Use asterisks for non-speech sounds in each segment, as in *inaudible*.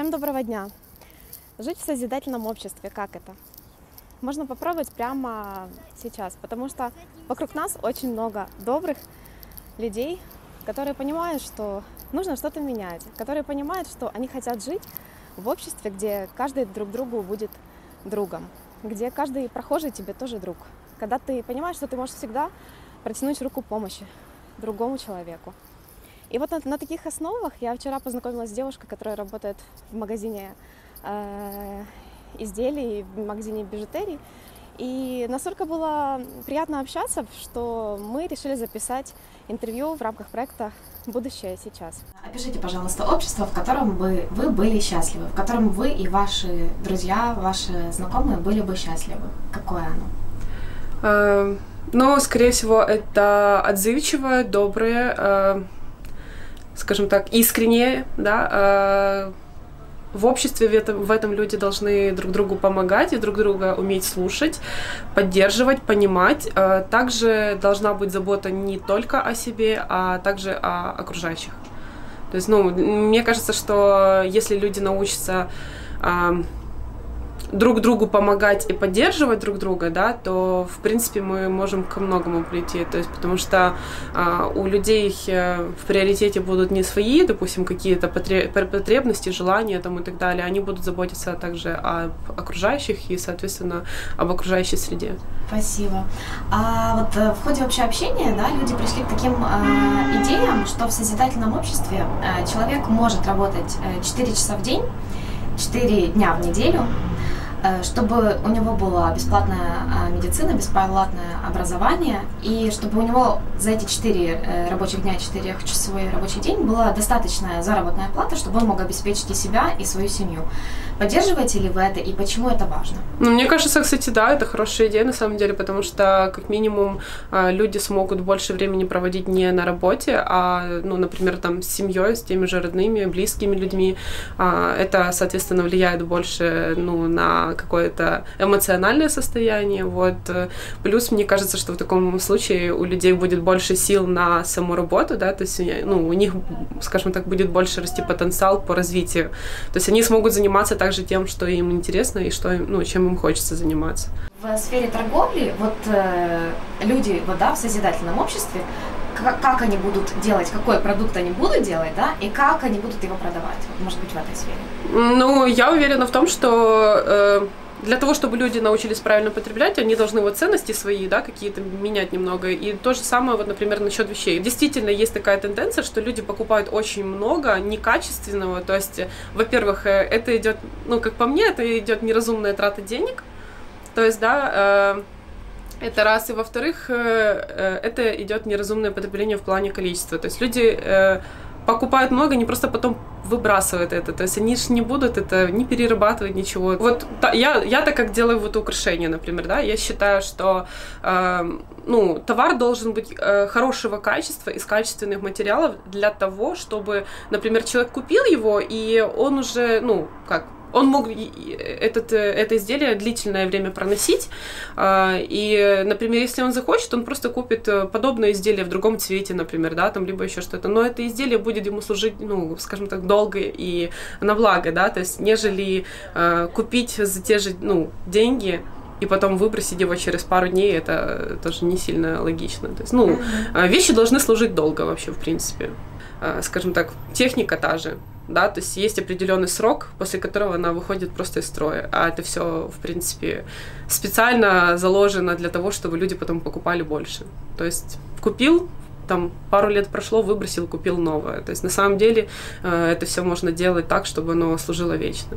Всем доброго дня! Жить в созидательном обществе, как это? Можно попробовать прямо сейчас, потому что вокруг нас очень много добрых людей, которые понимают, что нужно что-то менять, которые понимают, что они хотят жить в обществе, где каждый друг другу будет другом, где каждый прохожий тебе тоже друг. Когда ты понимаешь, что ты можешь всегда протянуть руку помощи другому человеку. И вот на, на таких основах я вчера познакомилась с девушкой, которая работает в магазине э, изделий, в магазине бижутерии. И настолько было приятно общаться, что мы решили записать интервью в рамках проекта «Будущее сейчас». Опишите, пожалуйста, общество, в котором бы вы были счастливы, в котором вы и ваши друзья, ваши знакомые были бы счастливы. Какое оно? Э, ну, скорее всего, это отзывчивое, доброе, э, скажем так, искреннее, да, э, в обществе в этом, в этом люди должны друг другу помогать и друг друга уметь слушать, поддерживать, понимать. Э, также должна быть забота не только о себе, а также о окружающих. То есть, ну, мне кажется, что если люди научатся друг другу помогать и поддерживать друг друга, да, то, в принципе, мы можем ко многому прийти. То есть, потому что а, у людей э, в приоритете будут не свои, допустим, какие-то потребности, желания там и так далее, они будут заботиться также об окружающих и, соответственно, об окружающей среде. Спасибо. А вот э, в ходе общего общения, да, люди пришли к таким э, идеям, что в созидательном обществе э, человек может работать э, 4 часа в день, 4 дня в неделю, Э, чтобы у него была бесплатная медицина, бесплатное образование, и чтобы у него за эти 4 э, рабочих дня, 4-часовой рабочий день была достаточная заработная плата, чтобы он мог обеспечить и себя, и свою семью. Поддерживаете ли вы это, и почему это важно? Ну, мне кажется, кстати, да, это хорошая идея на самом деле, потому что, как минимум, а, люди смогут больше времени проводить не на работе, а, ну, например, там, с семьей, с теми же родными, близкими людьми. А, это, соответственно, влияет больше, ну, на какое-то эмоциональное состояние, вот. Плюс мне кажется, что в таком случае у людей будет больше сил на саму работу, да, то есть, ну, у них, скажем так, будет больше расти потенциал по развитию. То есть они смогут заниматься также тем, что им интересно и что, ну, чем им хочется заниматься. В сфере торговли вот э, люди вот, да, в созидательном обществе как, они будут делать, какой продукт они будут делать, да, и как они будут его продавать, может быть, в этой сфере? Ну, я уверена в том, что э, для того, чтобы люди научились правильно потреблять, они должны вот ценности свои, да, какие-то менять немного. И то же самое, вот, например, насчет вещей. Действительно, есть такая тенденция, что люди покупают очень много некачественного. То есть, во-первых, э, это идет, ну, как по мне, это идет неразумная трата денег. То есть, да, э, это раз. И во-вторых, э, э, это идет неразумное потребление в плане количества. То есть люди э, покупают много, они просто потом выбрасывают это. То есть они же не будут это не перерабатывать ничего. Вот я, я так как делаю вот украшения, например, да, я считаю, что э, ну, товар должен быть э, хорошего качества, из качественных материалов для того, чтобы, например, человек купил его, и он уже, ну, как, он мог этот, э, это изделие длительное время проносить. А, и, например, если он захочет, он просто купит э, подобное изделие в другом цвете, например, да, там, либо еще что-то. Но это изделие будет ему служить, ну, скажем так, долго и на благо, да, то есть, нежели э, купить за те же, ну, деньги, и потом выбросить его через пару дней, это тоже не сильно логично. То есть, ну, вещи должны служить долго вообще, в принципе. Скажем так, техника та же да, то есть есть определенный срок, после которого она выходит просто из строя, а это все, в принципе, специально заложено для того, чтобы люди потом покупали больше. То есть купил, там пару лет прошло, выбросил, купил новое. То есть на самом деле э, это все можно делать так, чтобы оно служило вечно.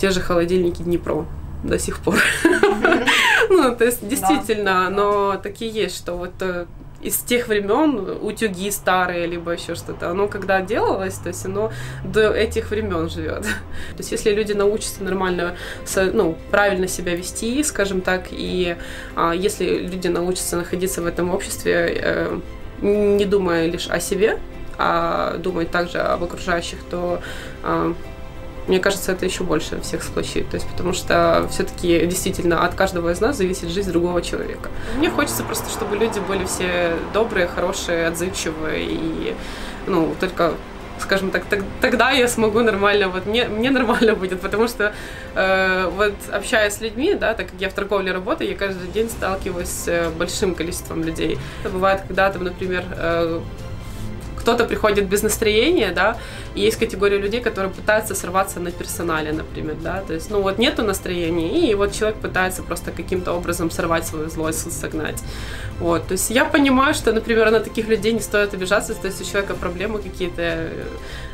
Те же холодильники Днепро до сих пор. *laughs* Ну, то есть действительно, но такие есть, что вот э, из тех времен утюги старые, либо еще что-то. Оно когда делалось, то есть оно до этих времен живет. То есть если люди научатся нормально, ну, правильно себя вести, скажем так, и а, если люди научатся находиться в этом обществе, э, не думая лишь о себе, а думать также об окружающих, то а, мне кажется, это еще больше всех сплощит. То есть, потому что все-таки действительно от каждого из нас зависит жизнь другого человека. Мне хочется просто, чтобы люди были все добрые, хорошие, отзывчивые и ну, только скажем так, тогда я смогу нормально, вот мне, мне нормально будет, потому что э, вот общаясь с людьми, да, так как я в торговле работаю, я каждый день сталкиваюсь с большим количеством людей. Это бывает, когда там, например, э, кто-то приходит без настроения, да, и есть категория людей, которые пытаются сорваться на персонале, например, да, то есть, ну вот нету настроения, и вот человек пытается просто каким-то образом сорвать свою злость, согнать, вот, то есть я понимаю, что, например, на таких людей не стоит обижаться, то есть у человека проблемы какие-то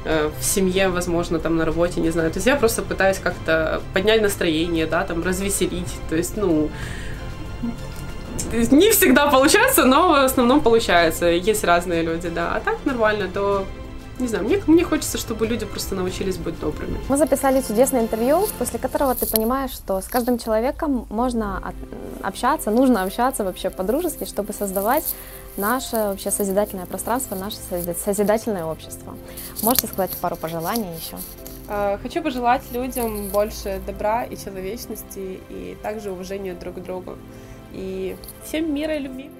э, в семье, возможно, там на работе, не знаю, то есть я просто пытаюсь как-то поднять настроение, да, там развеселить, то есть, ну, не всегда получается, но в основном получается. Есть разные люди, да. А так нормально, то не знаю, мне, мне хочется, чтобы люди просто научились быть добрыми. Мы записали чудесное интервью, после которого ты понимаешь, что с каждым человеком можно общаться, нужно общаться вообще по-дружески, чтобы создавать наше вообще созидательное пространство, наше созидательное общество. Можете сказать пару пожеланий еще? А, хочу пожелать людям больше добра и человечности, и также уважения друг к другу. И всем мира и любви.